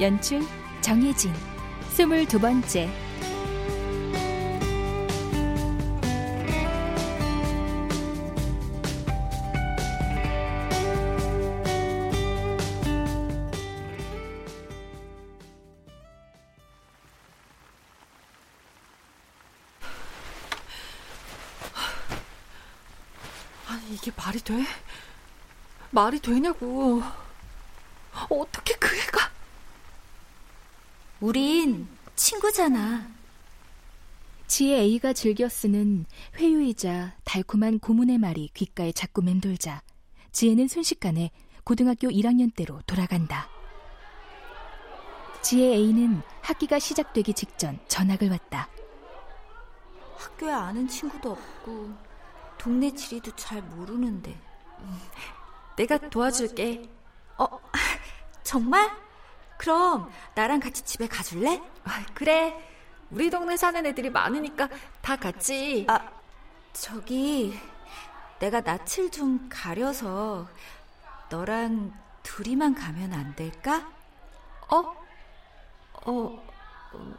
연출 정혜진 스물두 번째 말이 되냐고. 어떻게? 우린 친구잖아. 지혜 A가 즐겨 쓰는 회유이자 달콤한 고문의 말이 귓가에 자꾸 맴돌자 지혜는 순식간에 고등학교 1학년 때로 돌아간다. 지혜 A는 학기가 시작되기 직전 전학을 왔다. 학교에 아는 친구도 없고 동네 지리도 잘 모르는데. 내가 도와줄게. 어, 정말? 그럼 나랑 같이 집에 가줄래? 아, 그래. 우리 동네 사는 애들이 많으니까 다 같이. 아, 저기 내가 낯을 좀 가려서 너랑 둘이만 가면 안 될까? 어? 어, 어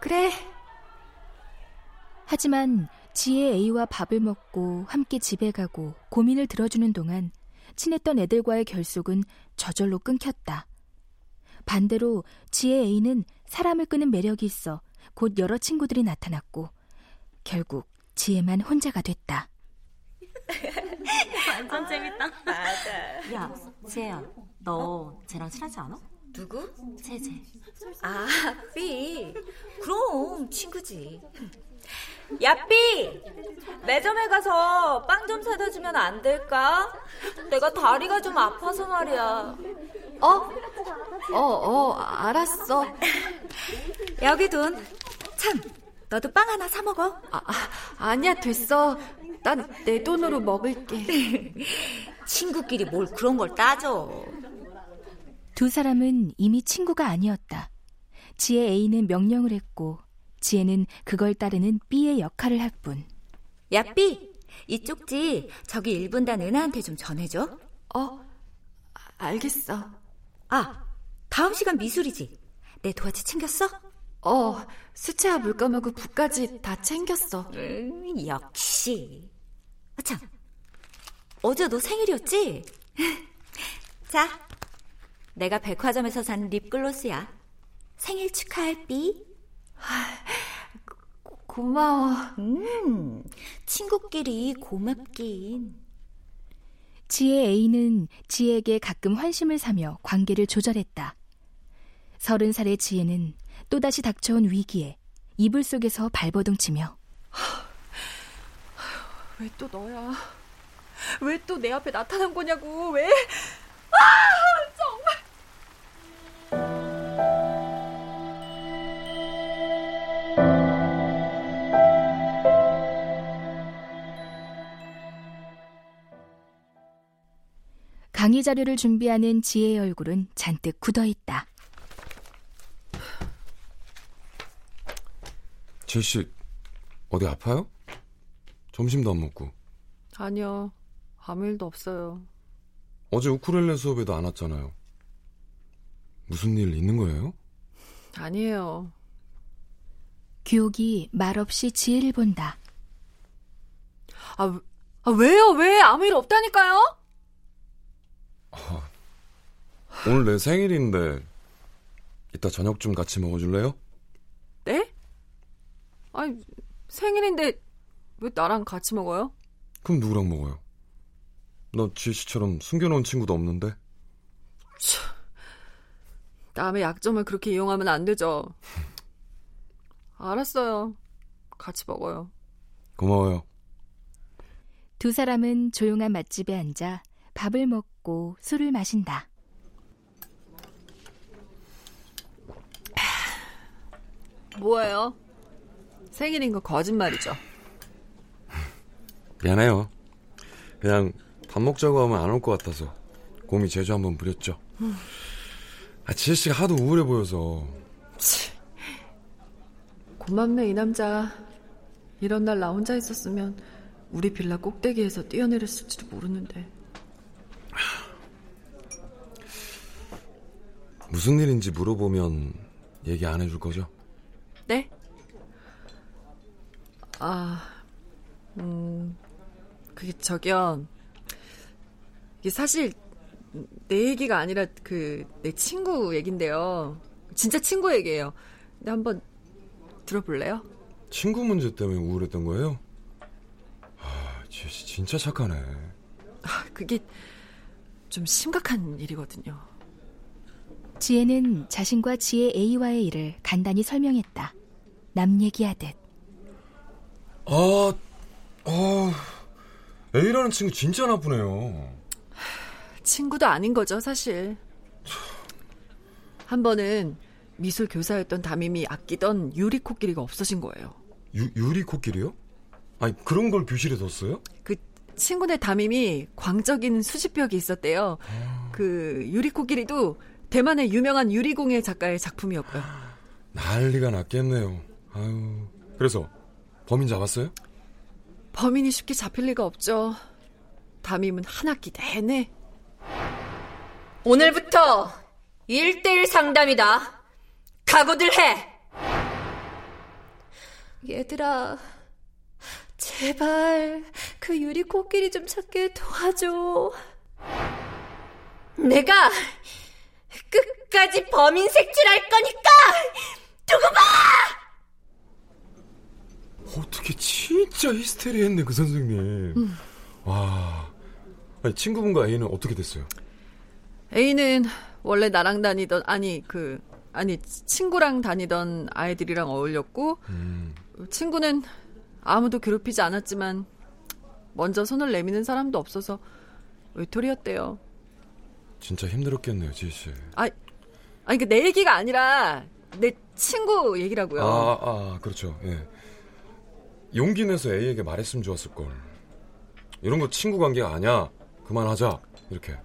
그래. 하지만 지혜 A와 밥을 먹고 함께 집에 가고 고민을 들어주는 동안 친했던 애들과의 결속은 저절로 끊겼다. 반대로 지혜 A는 사람을 끄는 매력이 있어 곧 여러 친구들이 나타났고 결국 지혜만 혼자가 됐다. 완전 재밌다. 맞아. 야, 지혜야, 너 쟤랑 친하지 않아? 누구? 세제. 아, 삐. 그럼 친구지. 야, 삐! 매점에 가서 빵 좀 사다 주면 안 될까? 내가 다리가 좀 아파서 말이야. 어? 어, 어, 알았어. 여기 돈. 참, 너도 빵 하나 사 먹어. 아, 아 아 니야, 됐어. 난 내 돈으로 먹을게. 친구끼리 뭘 그런 걸 따져. 두 사람은 이미 친구가 아니었다. 지혜 A는 명령을 했고 지혜는 그걸 따르는 B의 역할을 할 뿐. 야, B! 이 쪽 지 저기 1분단 은하한테 좀 전해줘. 어, 알겠어. 아, 다음 시간 미술이지? 내 도화지 챙겼어? 어, 수채화 물감하고 붓까지 다 챙겼어. 음, 역시. 아, 참. 어제 너 생일이었지? 자, 내가 백화점에서 산 립글로스야. 생일 축하할 삐. 고, 고마워. 음, 친구끼리 고맙긴. 지혜 A는 지혜에게 가끔 환심을 사며 관계를 조절했다. 서른 살의 지혜는 또다시 닥쳐온 위기에 이불 속에서 발버둥치며 왜 또 너야? 왜 또 내 앞에 나타난 거냐고? 왜? 아, 강의 자료를 준비하는 지혜의 얼굴은 잔뜩 굳어 있다. 제시 어디 아파요? 점심도 안 먹고. 아니요. 아무 일도 없어요. 어제 우쿨렐레 수업에도 안 왔잖아요. 무슨 일 있는 거예요? 아니에요. 규옥이 말없이 지혜를 본다. 아, 아 왜요? 왜? 아무 일 없다니까요? 아, 오늘 내 생일인데 이따 저녁 좀 같이 먹어줄래요? 네? 아니 생일인데 왜 나랑 같이 먹어요? 그럼 누구랑 먹어요? 너 지혜씨처럼 숨겨놓은 친구도 없는데? 참, 남의 약점을 그렇게 이용하면 안 되죠. 알았어요. 같이 먹어요. 고마워요. 두 사람은 조용한 맛집에 앉아 밥을 먹고 술을 마신다. 뭐예요? 생일인 거 거짓말이죠. 미안해요. 그냥 밥 먹자고 하면 안 올 것 같아서 곰이 제주 한번 부렸죠. 아, 지혜 씨가 하도 우울해 보여서. 고맙네 이 남자. 이런 날 나 혼자 있었으면 우리 빌라 꼭대기에서 뛰어내렸을지도 모르는데. 무슨 일인지 물어보면 얘기 안 해줄 거죠? 네? 아, 음, 그게 저기요. 이게 사실 내 얘기가 아니라 그 내 친구 얘긴데요. 진짜 친구 얘기예요. 근데 한번 들어볼래요? 친구 문제 때문에 우울했던 거예요? 아, 지혜 씨 진짜 착하네. 아, 그게 좀 심각한 일이거든요. 지혜는 자신과 지혜 A와의 일을 간단히 설명했다. 남 얘기하듯. 아, 아, A라는 친구 진짜 나쁘네요. 친구도 아닌 거죠, 사실. 한 번은 미술 교사였던 담임이 아끼던 유리 코끼리가 없어진 거예요. 유, 유리 코끼리요? 아니, 그런 걸 교실에 뒀어요? 그 친구네 담임이 광적인 수집벽이 있었대요. 그 유리 코끼리도 대만의 유명한 유리공예 작가의 작품이었고요. 난리가 났겠네요. 아유. 그래서 범인 잡았어요? 범인이 쉽게 잡힐 리가 없죠. 담임은 한 학기 내내 오늘부터 1대1 상담이다. 각오들 해. 얘들아, 제발 그 유리 코끼리 좀 찾게 도와줘. 내가 끝까지 범인 색칠할 거니까 두고 봐. 어떻게 진짜 히스테리 했네, 그 선생님. 와. 아니, 친구분과 A는 어떻게 됐어요? A는 원래 나랑 다니던 아니 그 아니 친구랑 다니던 아이들이랑 어울렸고 음, 친구는 아무도 괴롭히지 않았지만 먼저 손을 내미는 사람도 없어서 외톨이였대요. 진짜 힘들었겠네요, 지혜씨. 아, 아니 그내 얘기가 아니라 내 친구 얘기라고요. 아, 아, 그렇죠. 예. 용기 내서 A에게 말했으면 좋았을 걸. 이런 거 친구 관계가 아니야. 그만하자. 이렇게.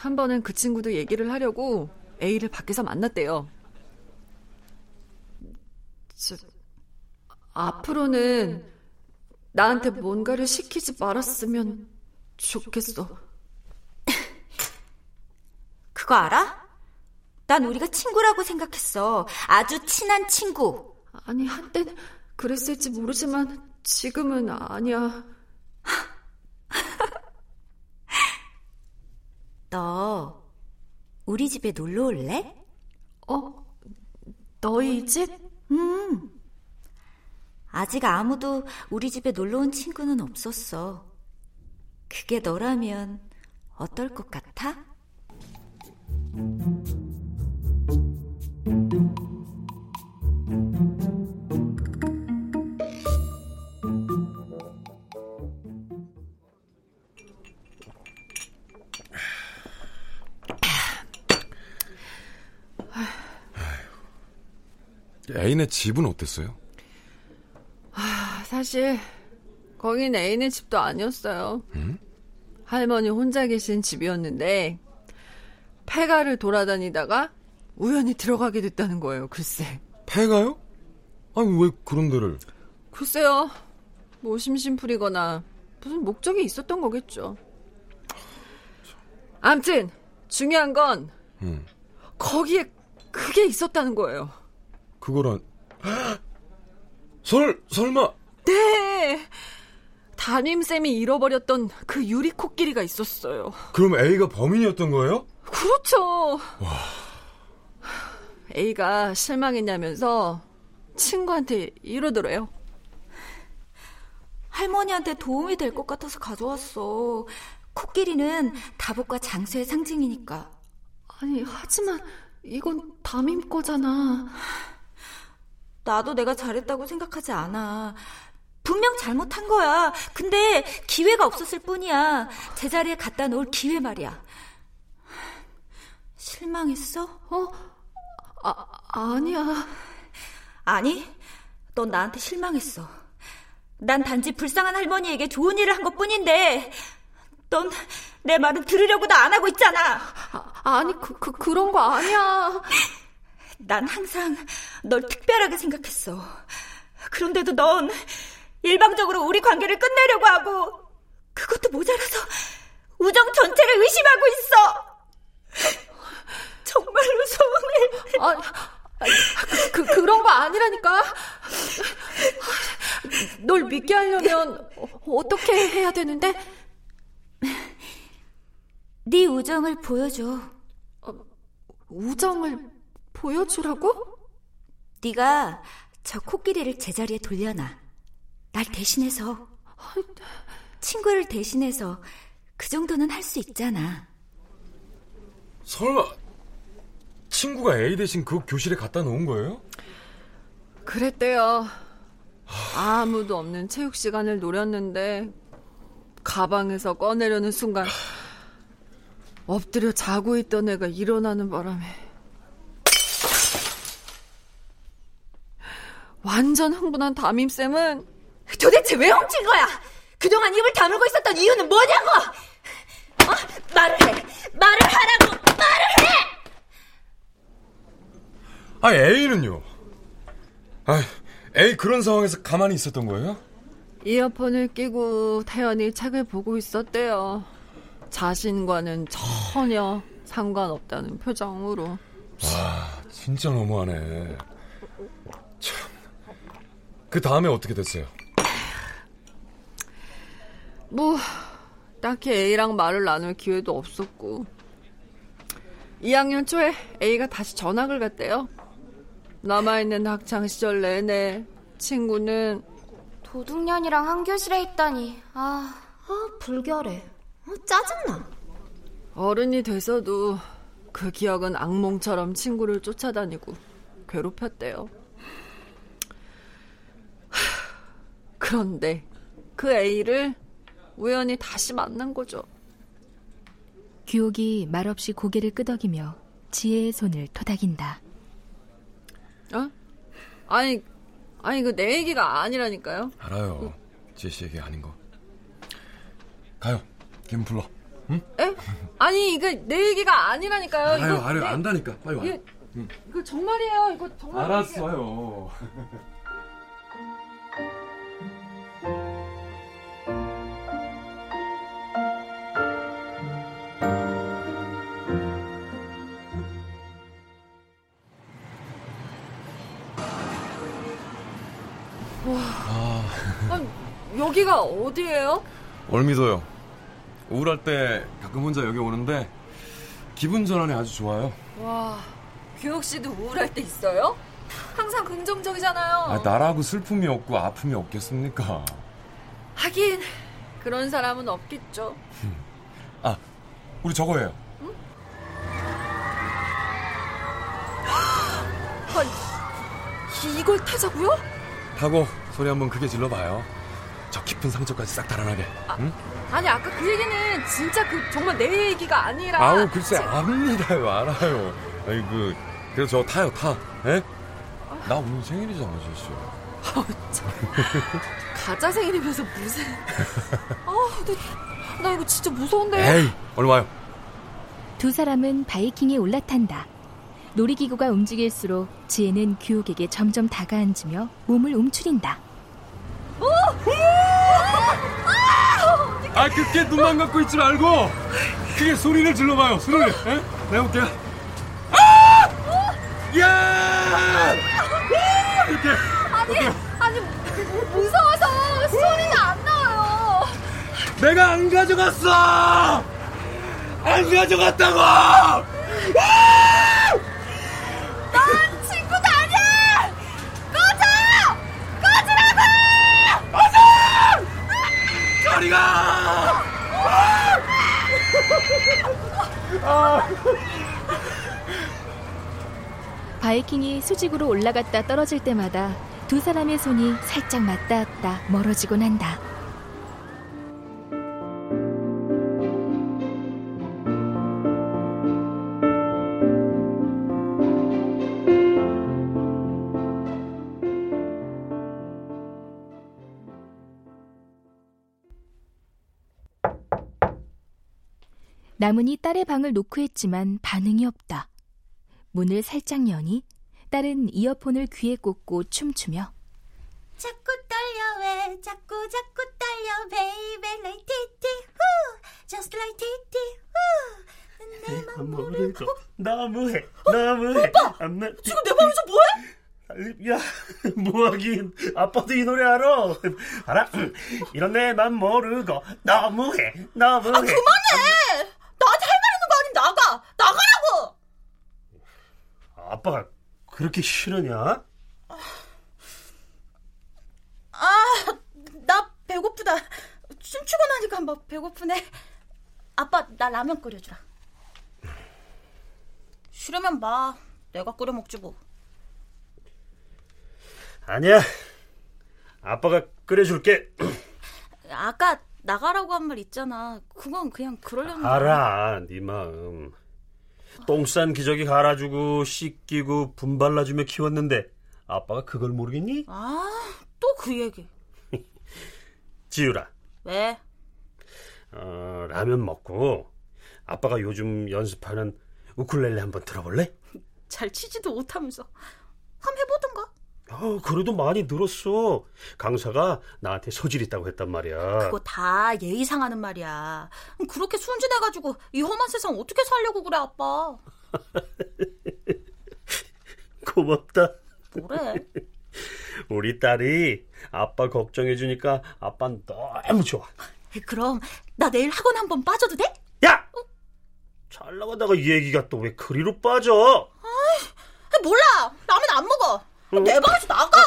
한 번은 그 친구도 얘기를 하려고 A를 밖에서 만났대요. 저, 앞으로는 나한테 뭔가를 시키지 말았으면 좋겠어. 그거 알아? 난 우리가 친구라고 생각했어. 아주 친한 친구. 아니, 한땐 그랬을지 모르지만 지금은 아니야. 너 우리 집에 놀러 올래? 어? 너희 집? 음. 아직 아무도 우리 집에 놀러 온 친구는 없었어. 그게 너라면 어떨 것 같아? A네 집은 어땠어요? 아, 사실 거긴 애인의 집도 아니었어요. 음? 할머니 혼자 계신 집이었는데 폐가를 돌아다니다가 우연히 들어가게 됐다는 거예요. 글쎄. 폐가요? 아니, 왜 그런 데를. 글쎄요. 뭐 심심풀이거나 무슨 목적이 있었던 거겠죠. 암튼 중요한 건 음. 거기에 그게 있었다는 거예요. 그거란. 설, 설마. 네. 담임 쌤이 잃어버렸던 그 유리 코끼리가 있었어요. 그럼 A가 범인이었던 거예요? 그렇죠. A가 실망했냐면서 친구한테 이러더래요. 할머니한테 도움이 될 것 같아서 가져왔어. 코끼리는 다복과 장수의 상징이니까. 아니, 하지만 이건 담임 거잖아. 나도 내가 잘했다고 생각하지 않아. 분명 잘못한 거야. 근데 기회가 없었을 뿐이야. 제자리에 갖다 놓을 기회 말이야. 실망했어? 어? 아, 아니야. 아니, 넌 나한테 실망했어. 난 단지 불쌍한 할머니에게 좋은 일을 한 것 뿐인데, 넌 내 말은 들으려고도 안 하고 있잖아. 아, 니 그, 그, 그런 거 아니야. 난 항상 널 특별하게 생각했어. 그런데도 넌 일방적으로 우리 관계를 끝내려고 하고, 그것도 모자라서 우정 전체를 의심하고 있어. 정말로 서운해. 아, 그, 그, 그런 거 아니라니까. 널 믿게 하려면 어떻게 해야 되는데? 네 우정을 보여줘. 어, 우정을 보여주라고? 네가 저 코끼리를 제자리에 돌려놔. 날 대신해서. 친구를 대신해서 그 정도는 할 수 있잖아. 설마 친구가 A 대신 그 교실에 갖다 놓은 거예요? 그랬대요. 아무도 없는 체육 시간을 노렸는데 가방에서 꺼내려는 순간 엎드려 자고 있던 애가 일어나는 바람에 완전 흥분한 담임쌤은 도대체 왜 훔친 거야? 그동안 입을 다물고 있었던 이유는 뭐냐고! 어? 말을 해! 말을 하라고! 말을 해! 아, A는요? 아, A 그런 상황에서 가만히 있었던 거예요? 이어폰을 끼고 태연이 책을 보고 있었대요. 자신과는 전혀 상관없다는 표정으로. 와, 진짜 너무하네. 참. 그 다음에 어떻게 됐어요? 뭐, 딱히 A랑 말을 나눌 기회도 없었고. 2학년 초에 A가 다시 전학을 갔대요. 남아있는 학창 시절 내내 친구는 도둑년이랑 한 교실에 있다니 아, 아 불결해 아, 짜증나 어른이 돼서도 그 기억은 악몽처럼 친구를 쫓아다니고 괴롭혔대요. 그런데 그 A를 우연히 다시 만난 거죠. 규옥이 말없이 고개를 끄덕이며 지혜의 손을 토닥인다. 어? 아니, 아니 그내 얘기가 아니라니까요. 알아요. 씨 얘기 아닌 거. 가요. 김 불러. 응? 에? 아니 이거 내 얘기가 아니라니까요. 알아요, 이거 알아요. 내- 안다니까. 빨리 와요. 이거, 이거 정말이에요. 이거 정말. 알았어요. 여기가 어디예요? 월미도요. 우울할 때 가끔 혼자 여기 오는데 기분 전환이 아주 좋아요. 와, 규혁 씨도 우울할 때 있어요? 항상 긍정적이잖아요. 아, 나라고 슬픔이 없고 아픔이 없겠습니까? 하긴 그런 사람은 없겠죠. 아, 우리 저거예요. 아, 이걸 타자고요? 타고 소리 한번 크게 질러봐요. 저 깊은 상처까지 싹 달아나게. 응? 아니 아까 그 얘기는 진짜 그 정말 내 얘기가 아니라. 아우 글쎄 제- 압니다요 알아요. 아이 그 그래서 저 타요 타. 예? 나 오늘 생일이잖아 실수. 가짜 생일이면서 무슨? 아, 근데 나 이거 진짜 무서운데. 에이 얼른 와요. 두 사람은 바이킹에 올라탄다. 놀이기구가 움직일수록 지혜는 규옥에게 점점 다가앉으며 몸을 움츠린다. 아 그렇게 눈만 감고 있지 말고 크게 소리를 질러봐요 소리를. 예? 내가 볼게요. 아! 야! 이렇게. 아니 무서워서 소리가 안 나와요 내가 안 가져갔어! 안 가져갔다고! 친 저리 가! 바이킹이 수직으로 올라갔다 떨어질 때마다 두 사람의 손이 살짝 맞닿았다 멀어지곤 한다. 남은이 딸의 방을 노크했지만 반응이 없다. 문을 살짝 여니 딸은 이어폰을 귀에 꽂고 춤추며 자꾸 떨려 왜? 자꾸 자꾸 떨려 baby like TT 후! Just like TT 이런 내 맘 모르고. 너무해 너무해. 아빠! 안나, 지금 내 방에서 뭐해? 야 뭐하긴. 아빠도 이 노래 알아. 알아? 이런 내 맘 모르고 너무해 너무해. 아 그만해 나한테 할 말 있는 거 아니면 나가 나가라고 아빠가 그렇게 싫으냐? 아, 나 배고프다. 춤추고 나니까 막 배고프네. 아빠, 나 라면 끓여주라. 싫으면 마. 내가 끓여 먹지 뭐. 아니야. 아빠가 끓여줄게. 아까 나가라고 한 말 있잖아. 그건 그냥 그러려는. 알아, 네 마음. 똥싼 기저귀 갈아주고 씻기고 분발라주며 키웠는데 아빠가 그걸 모르겠니? 아, 또 그 얘기. 지유라, 왜? 어, 라면 먹고 아빠가 요즘 연습하는 우쿨렐레 한번 들어볼래? 잘 치지도 못하면서. 한번 해보든가. 어, 그래도 많이 늘었어. 강사가 나한테 소질 있다고 했단 말이야. 그거 다 예의 상 하는 말이야. 그렇게 순진해가지고 이 험한 세상 어떻게 살려고 그래, 아빠. 고맙다. 뭐래? 우리 딸이 아빠 걱정해주니까 아빠는 너무 좋아. 그럼 나 내일 학원 한번 빠져도 돼? 야! 잘 나가다가 이 얘기가 또 왜 그리로 빠져? 아이, 몰라. 라면 안 먹어. 내 방에서 나가.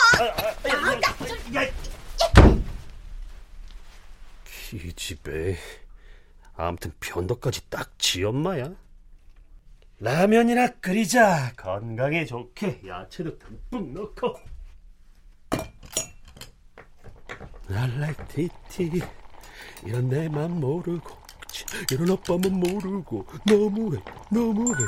이 집에 아무튼 변덕까지 딱 지엄마야. 라면이나 끓이자. 건강에 좋게 야채도 듬뿍 넣고. 랄랄티티 이런 내 맘 모르고 이런 오빠만 모르고 너무해 너무해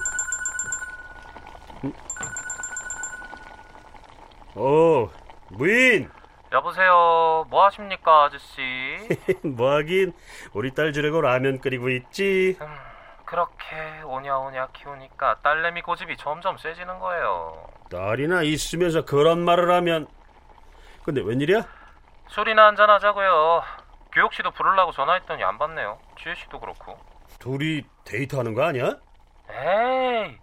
어 무인 여보세요. 뭐 하십니까, 아저씨? 뭐 하긴 우리 딸 주려고 라면 끓이고 있지 음, 그렇게 오냐오냐 키우니까 딸내미 고집이 점점 세지는 거예요. 딸이나 있으면서 그런 말을 하면 근데 웬일이야? 술이나 한잔 하자고요. 교육 씨도 부르려고 전화했더니 안 받네요. 지혜 씨도 그렇고. 둘이 데이트하는 거 아니야? 에이,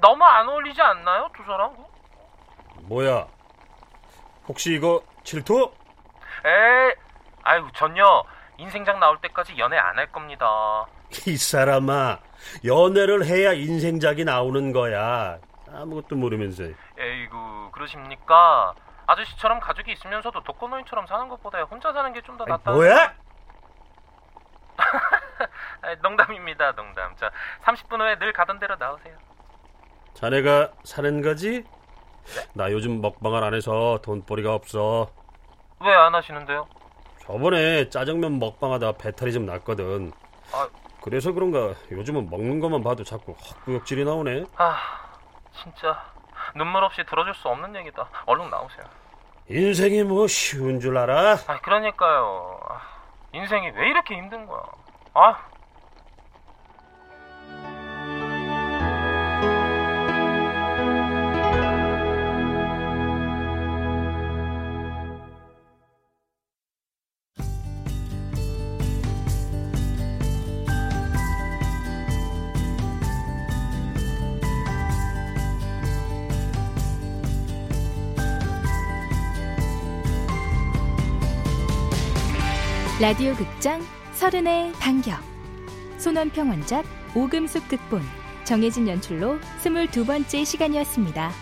너무 안 어울리지 않나요, 두 사람? 뭐야 혹시 이거 질투? 에이, 아유, 전요. 인생작 나올 때까지 연애 안 할 겁니다. 이 사람아 연애를 해야 인생작이 나오는 거야 아무것도 모르면서 에이구, 그러십니까? 아저씨처럼 가족이 있으면서도 독거노인처럼 사는 것보다 혼자 사는 게 좀 더 낫다. 뭐야? 농담입니다, 농담. 자, 30분 후에 늘 가던 대로 나오세요. 자네가 사는 거지? 나 요즘 먹방을 안 해서 돈벌이가 없어 왜 안 하시는데요? 저번에 짜장면 먹방하다 배탈이 좀 났거든 아, 그래서 그런가 요즘은 먹는 것만 봐도 자꾸 헛구역질이 나오네 아, 진짜 눈물 없이 들어줄 수 없는 얘기다. 얼른 나오세요. 인생이 뭐 쉬운 줄 알아? 아, 그러니까요. 아, 인생이 왜 이렇게 힘든 거야? 아, 라디오 극장 서른의 반격 손원평 원작 오금숙 극본 정혜진 연출로 스물두 번째 시간이었습니다.